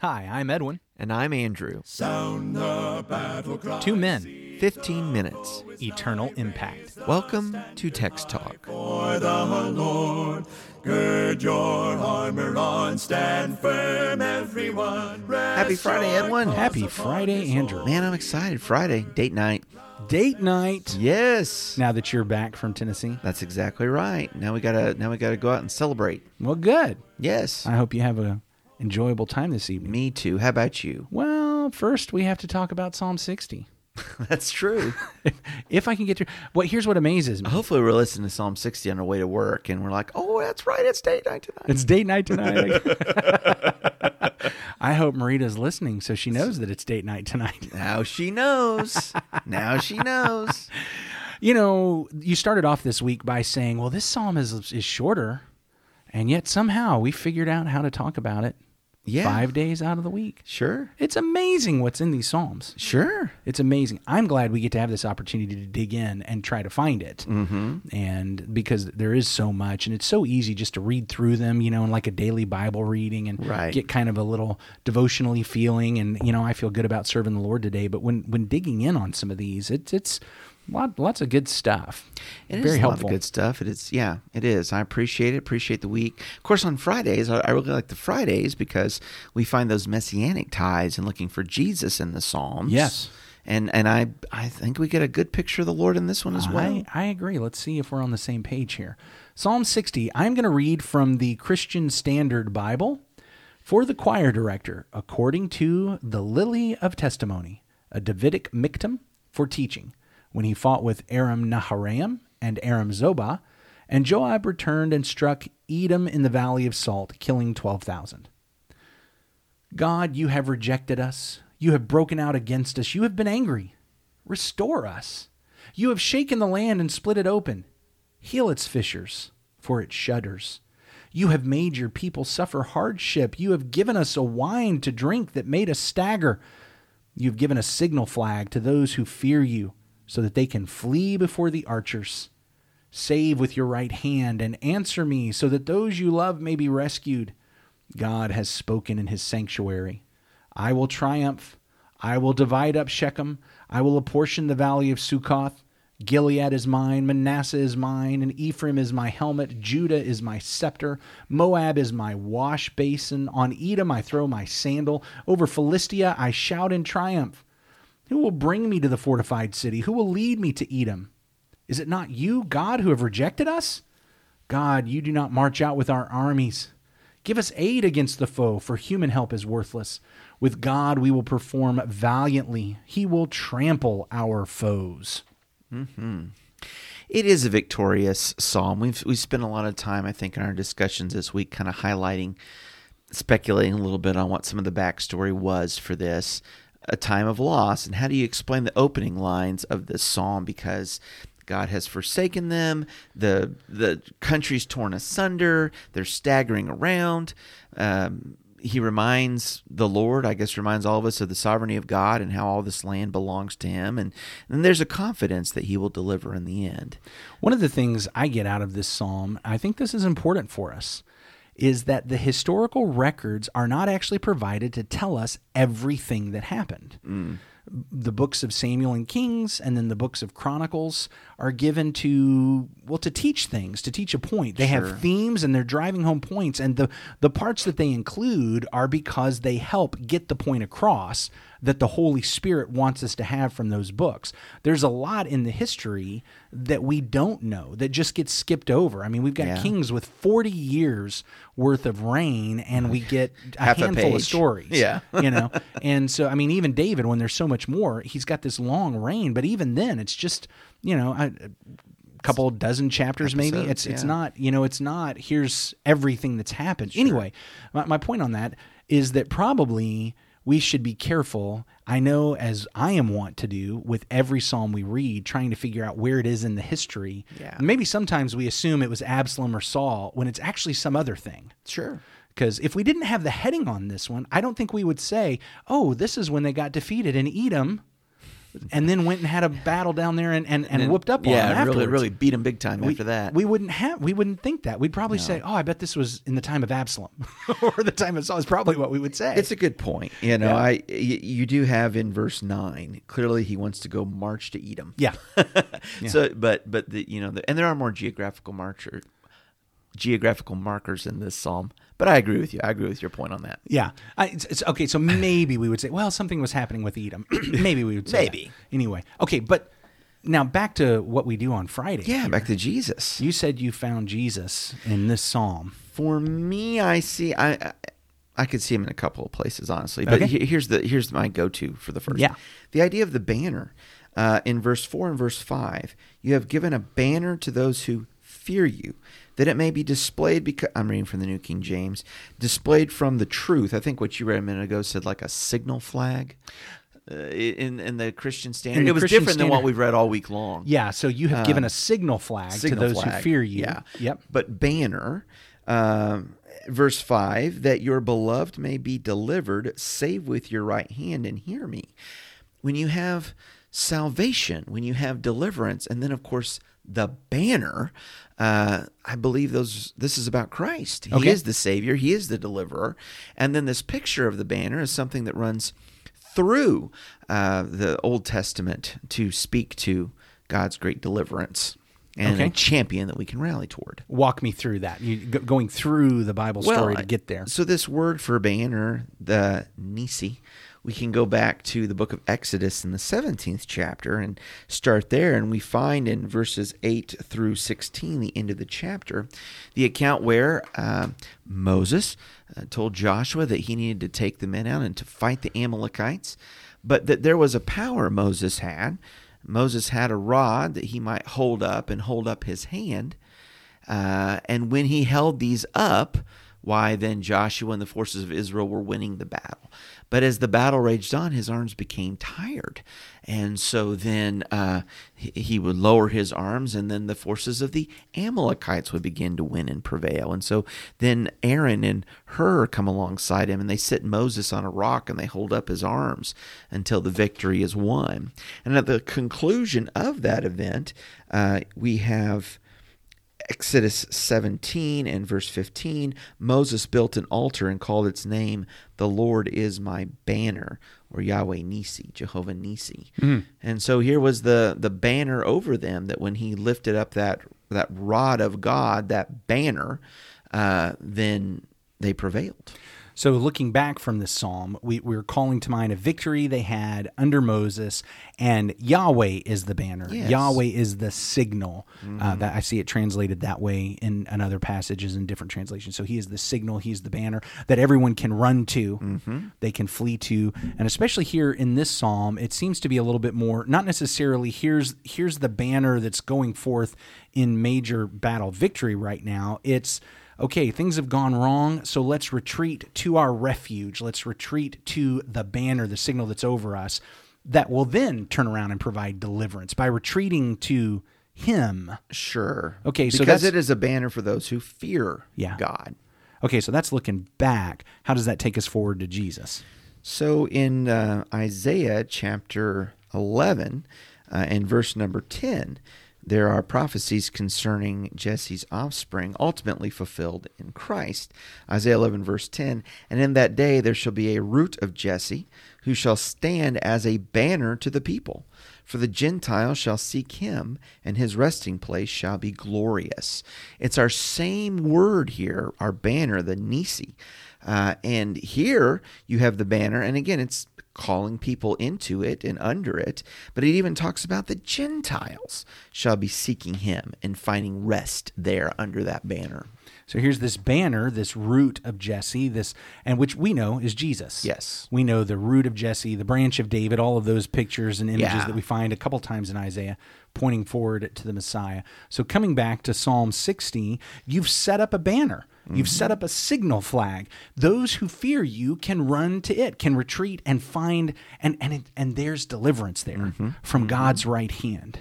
Hi, I'm Edwin. And I'm Andrew. Two men, 15 minutes. eternal impact. Welcome to Text Talk. good jordan harmer on stand firm everyone Happy Friday, Edwin. Happy Friday, Andrew. Man, I'm excited. Friday, date night. Date night. Yes. Now that you're back from Tennessee. That's exactly right. Now we gotta now we gotta go out and celebrate. Well, good. Yes. I hope you have a enjoyable time this evening. Me too. How about you? Well, first we have to talk about Psalm 60. That's true. If I can get through. What here's what amazes me. Hopefully we're listening to Psalm 60 on our way to work and we're like, oh, that's right. It's date night tonight. It's date night tonight. I hope Marita's listening so she knows that it's date night tonight. Now she knows. now she knows. You know, you started off this week by saying, "Well, this psalm is is shorter." And yet somehow we figured out how to talk about it Yeah. 5 days out of the week. Sure. It's amazing what's in these psalms. Sure. It's amazing. I'm glad we get to have this opportunity to dig in and try to find it. Mm-hmm. And because there is so much, and it's so easy just to read through them, you know, in like a daily Bible reading and Right. get kind of a little devotionally feeling. And, you know, I feel good about serving the Lord today. But when, when digging in on some of these, it's, it's lot, lots of good stuff. It is Very helpful. of good stuff. It is, yeah, it is. I appreciate it. Appreciate the week. Of course, on Fridays, I, I really like the Fridays because we find those messianic ties and looking for Jesus in the Psalms. Yes. and and I I think we get a good picture of the Lord in this one as well. I, I agree. Let's see if we're on the same page here. Psalm 60, I'm going to read from the Christian Standard Bible for the choir director, according to the Lily of Testimony, a Davidic miktam for teaching, when he fought with Aram Naharaim and Aram Zobah, and Joab returned and struck Edom in the valley of Salt, killing 12,000. God, you have rejected us. You have broken out against us. You have been angry. Restore us. You have shaken the land and split it open. Heal its fissures, for it shudders. You have made your people suffer hardship. You have given us a wine to drink that made us stagger. You have given a signal flag to those who fear you, so that they can flee before the archers. Save with your right hand and answer me, so that those you love may be rescued. God has spoken in his sanctuary. I will triumph. I will divide up Shechem. I will apportion the valley of Succoth. Gilead is mine, Manasseh is mine, and Ephraim is my helmet. Judah is my scepter. Moab is my wash basin. On Edom I throw my sandal. Over Philistia I shout in triumph. Who will bring me to the fortified city? Who will lead me to Edom? Is it not you, God, who have rejected us? God, you do not march out with our armies. Give us aid against the foe, for human help is worthless. With God we will perform valiantly. He will trample our foes. Mm-hmm. It is a victorious psalm. We've we spent a lot of time, I think, in our discussions this week, kind of highlighting, speculating a little bit on what some of the backstory was for this, a time of loss, and how do you explain the opening lines of this psalm? Because God has forsaken them. the The country's torn asunder. They're staggering around. Um, he reminds the Lord, I guess, reminds all of us of the sovereignty of God and how all this land belongs to Him, and and there's a confidence that He will deliver in the end. One of the things I get out of this psalm, I think this is important for us, is that the historical records are not actually provided to tell us everything that happened. Mm. The books of Samuel and Kings and then the books of Chronicles are given to well to teach things, to teach a point. They Sure. have themes and they're driving home points and the the parts that they include are because they help get the point across that the Holy Spirit wants us to have from those books. There's a lot in the history that we don't know that just gets skipped over. I mean, we've got Yeah. kings with 40 years worth of reign and we get a Half a handful of stories. Yeah. you know. And so I mean even David when there's so much more, he's got this long reign, but even then it's just, you know, a, a couple dozen chapters maybe. Episodes, It's it's yeah. not, you know, it's not here's everything that's happened. Anyway, my, my point on that is that probably we should be careful. I know, as I am wont to do with every psalm we read, trying to figure out where it is in the history. Yeah. Maybe sometimes we assume it was Absalom or Saul when it's actually some other thing. Sure. Because if we didn't have the heading on this one, I don't think we would say, oh, this is when they got defeated in Edom. And then went and had a battle down there and, and, and, whooped up on yeah, them really, really beat him big time we, after that. we wouldn't have we wouldn't think that. We'd probably say, "Oh, I bet this was in the time of Absalom or the time of Saul." Is probably what we would say. It's a good point. You know, Yeah. I you do have in verse nine clearly he wants to go march to Edom. yeah, So, but but the you know, the, and there are more geographical marcher, geographical markers in this psalm. But I agree with you. I agree with your point on that. yeah. I, it's, it's, okay, so maybe we would say, "Well, something was happening with Edom." maybe we would say Maybe. that. anyway. Okay, but now back to what we do on Friday. Yeah, here. back to Jesus. You said you found Jesus in this psalm. For me, I see. I I, I could see him in a couple of places, honestly. But Okay. here's the here's my go-to for the first. Yeah. the idea of the banner uh, in verse four and verse five. You have given a banner to those who fear you, that it may be displayed. Because I'm reading from the New King James, displayed from the truth. I think what you read a minute ago said like a signal flag. Uh, in in the Christian standard, the it was Christian different than what we've read all week long. Yeah, so you have given a signal flag Um, Signal to those who fear you. Yeah. Yep. But banner, um, verse 5 that your beloved may be delivered, save with your right hand and hear me. When you have salvation, when you have deliverance, and then, of course, the banner, uh, I believe those. This is about Christ. He Okay. is the Savior. He is the deliverer. And then this picture of the banner is something that runs through uh, the Old Testament to speak to God's great deliverance and Okay. a champion that we can rally toward. Walk me through that. You go, going through the Bible story to get there. So this word for banner, the nisi, we can go back to the book of Exodus in the 17th chapter and start there. And we find in verses 8 through 16 the end of the chapter the account where uh, Moses uh, told Joshua that he needed to take the men out and to fight the Amalekites but that there was a power Moses had. Moses had a rod that he might hold up and hold up his hand. Uh, and when he held these up, why then Joshua and the forces of Israel were winning the battle. But as the battle raged on, his arms became tired. And so then uh, he, would lower his arms, and then the forces of the Amalekites would begin to win and prevail. And so then Aaron and Hur come alongside him, and they sit Moses on a rock and they hold up his arms until the victory is won. And at the conclusion of that event, uh, we have. Exodus 17 and verse 15, Moses built an altar and called its name, The Lord is my banner, or Yahweh Nisi, Jehovah Nisi. And so here was the, the banner over them that when he lifted up that, that rod of God, that banner, uh, then they prevailed. So, looking back from this psalm, we, we're calling to mind a victory they had under Moses, and Yahweh is the banner. Yes. Yahweh is the signal. Uh, that I see it translated that way in, in other passages in different translations. So, He is the signal, He's the banner that everyone can run to, they can flee to, and especially here in this psalm, it seems to be a little bit more not necessarily here's here's the banner that's going forth in major battle victory right now. It's okay, things have gone wrong, so let's retreat to our refuge. Let's retreat to the banner, the signal that's over us, that will then turn around and provide deliverance by retreating to Him. Sure. Okay, so because it is a banner for those who fear Yeah. God. Okay, so that's looking back. How does that take us forward to Jesus? So in uh, Isaiah chapter 11 uh, and verse number 10, there are prophecies concerning Jesse's offspring ultimately fulfilled in Christ. Isaiah 11, verse 10 And in that day there shall be a root of Jesse, who shall stand as a banner to the people. For the Gentiles shall seek him, and his resting place shall be glorious. It's our same word here, our banner, the Nisi. Uh, and here you have the banner, and again, it's calling people into it and under it, but it even talks about the Gentiles shall be seeking him and finding rest there under that banner. So here's this banner, this root of Jesse, this and which we know is Jesus. Yes. We know the root of Jesse, the branch of David, all of those pictures and images Yeah. that we find a couple times in Isaiah pointing forward to the Messiah. So coming back to Psalm 60, you've set up a banner. You've mm-hmm. set up a signal flag. Those who fear you can run to it, can retreat and find and and it, and there's deliverance there mm-hmm. from mm-hmm. God's right hand.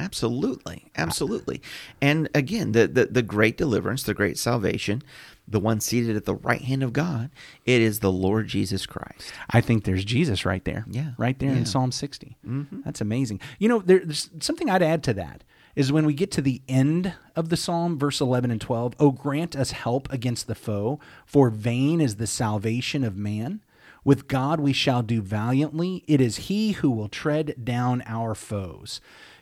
Absolutely, absolutely. And again, the, the the great deliverance, the great salvation, the one seated at the right hand of God. It is the Lord Jesus Christ. I think there's Jesus right there. Yeah. Right there Yeah. in Psalm 60. Mm-hmm. That's amazing. You know, there, there's something I'd add to that is when we get to the end of the psalm, verse 11 and 12, Oh, grant us help against the foe, for vain is the salvation of man. With God we shall do valiantly. It is He who will tread down our foes.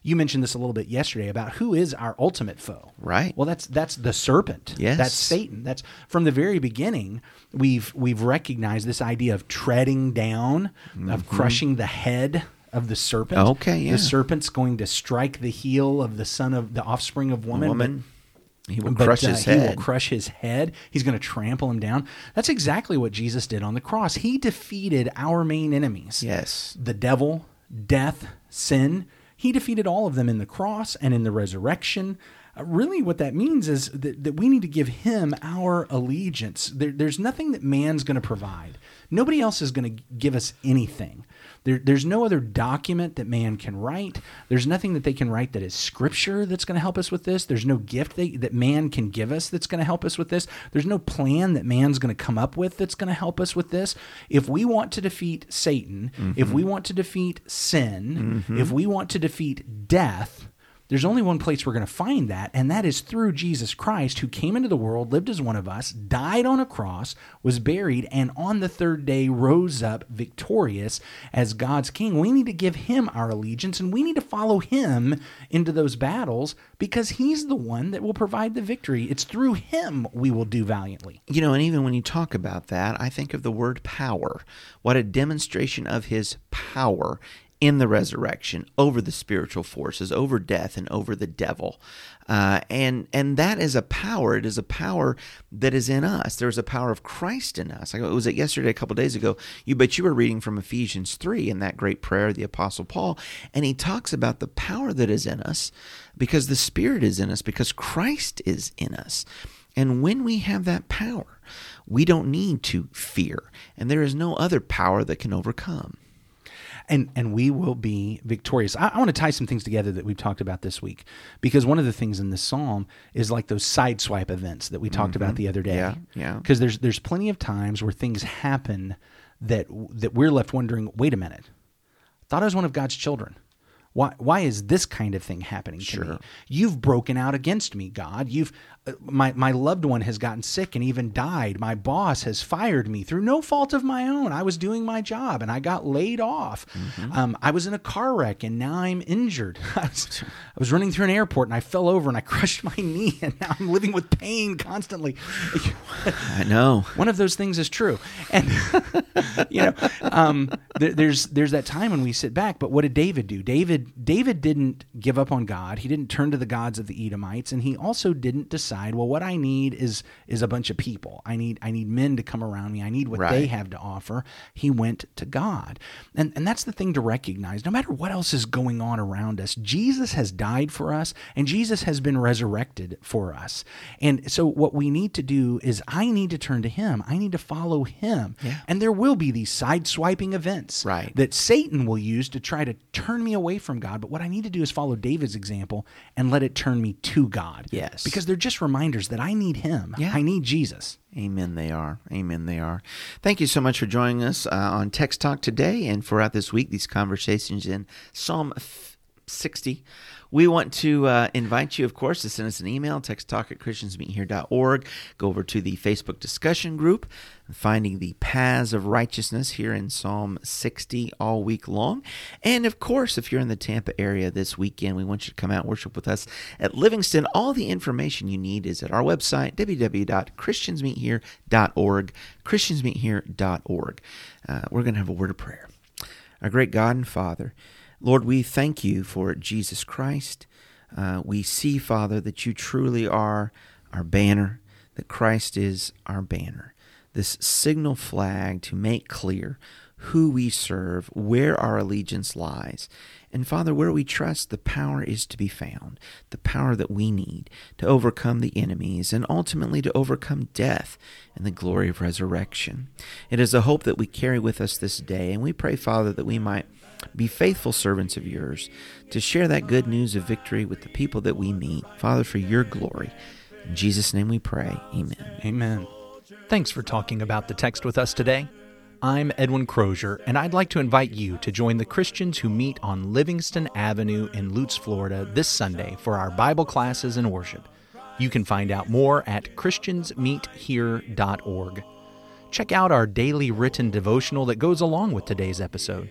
You mentioned this a little bit yesterday about who is our ultimate foe. Right. Well, that's that's the serpent. Yes. That's Satan. That's from the very beginning. We've we've recognized this idea of treading down, of crushing the head of the serpent. Mm-hmm. Okay, yeah. The serpent's going to strike the heel of the son of the offspring of woman. Woman, he will but, crush uh, his He will crush his head. He's going to trample him down. That's exactly what Jesus did on the cross. He defeated our main enemies yes. the devil, death, sin. He defeated all of them in the cross and in the resurrection. Uh, really, what that means is that, that we need to give him our allegiance. There, there's nothing that man's going to provide. Nobody else is going to give us anything. There, there's no other document that man can write. There's nothing that they can write that is scripture that's going to help us with this. There's no gift they, that man can give us that's going to help us with this. There's no plan that man's going to come up with that's going to help us with this. If we want to defeat Satan, if mm-hmm. we want to defeat sin, mm-hmm. if we want to defeat death, there's only one place we're going to find that, and that is through Jesus Christ, who came into the world, lived as one of us, died on a cross, was buried, and on the third day rose up victorious as God's king. We need to give him our allegiance, and we need to follow him into those battles because he's the one that will provide the victory. It's through him we will do valiantly. You know, and even when you talk about that, I think of the word power. What a demonstration of his power in the resurrection over the spiritual forces, over death, and over the devil. Uh, and and that is a power. It is a power that is in us. There is a power of Christ in us. It was it yesterday, a couple days ago. You but you were reading from Ephesians three in that great prayer, of the Apostle Paul, and he talks about the power that is in us because the Spirit is in us, because Christ is in us. And when we have that power, we don't need to fear, and there is no other power that can overcome. And and we will be victorious. I, I want to tie some things together that we've talked about this week, because one of the things in this psalm is like those sideswipe events that we talked about mm-hmm. the other day. Yeah, yeah. Because there's there's plenty of times where things happen that that we're left wondering. Wait a minute, thought I was one of God's children. Why, why is this kind of thing happening to me? You've broken out against me, God. You've uh, my my loved one has gotten sick and even died. My boss has fired me through no fault of my own. I was doing my job and I got laid off. Um, I was in a car wreck and now I'm injured. I was, I was running through an airport and I fell over and I crushed my knee and now I'm living with pain constantly. I know. One of those things is true, and you know, um, there, there's there's that time when we sit back. But what did David do? David David didn't give up on God. He didn't turn to the gods of the Edomites, and he also didn't decide. Well, what I need is is a bunch of people. I need I need men to come around me. I need what they have to offer. He went to God, and and that's the thing to recognize. No matter what else is going on around us, Jesus has died for us, and Jesus has been resurrected for us. And so, what we need to do is, I need to turn to Him. I need to follow Him. Yeah. And there will be these side swiping events Right. that Satan will use to try to turn me away from God. But what I need to do is follow David's example and let it turn me to God. Yes. Because they're just reminders that I need Him. Yeah. I need Jesus. Amen, they are. Amen, they are. Thank you so much for joining us uh, on Text Talk today and throughout this week, these conversations in Psalm 60. We want to uh, invite you, of course, to send us an email, texttalk at christiansmeethere.org. Go over to the Facebook discussion group, finding the paths of righteousness here in Psalm 60 all week long. And of course, if you're in the Tampa area this weekend, we want you to come out worship with us at Livingston. All the information you need is at our website, www.christiansmeethere.org, christiansmeethere.org. Uh, we're going to have a word of prayer. Our great God and Father, Lord, we thank you for Jesus Christ. Uh, we see, Father, that you truly are our banner, that Christ is our banner, this signal flag to make clear who we serve, where our allegiance lies. And Father, where we trust, the power is to be found, the power that we need to overcome the enemies and ultimately to overcome death and the glory of resurrection. It is a hope that we carry with us this day, and we pray, Father, that we might be faithful servants of yours to share that good news of victory with the people that we meet. Father, for your glory. In Jesus' name we pray. Amen. Amen. Thanks for talking about the text with us today. I'm Edwin Crozier, and I'd like to invite you to join the Christians who meet on Livingston Avenue in Lutz, Florida this Sunday for our Bible classes and worship. You can find out more at ChristiansMeetHere.org. Check out our daily written devotional that goes along with today's episode.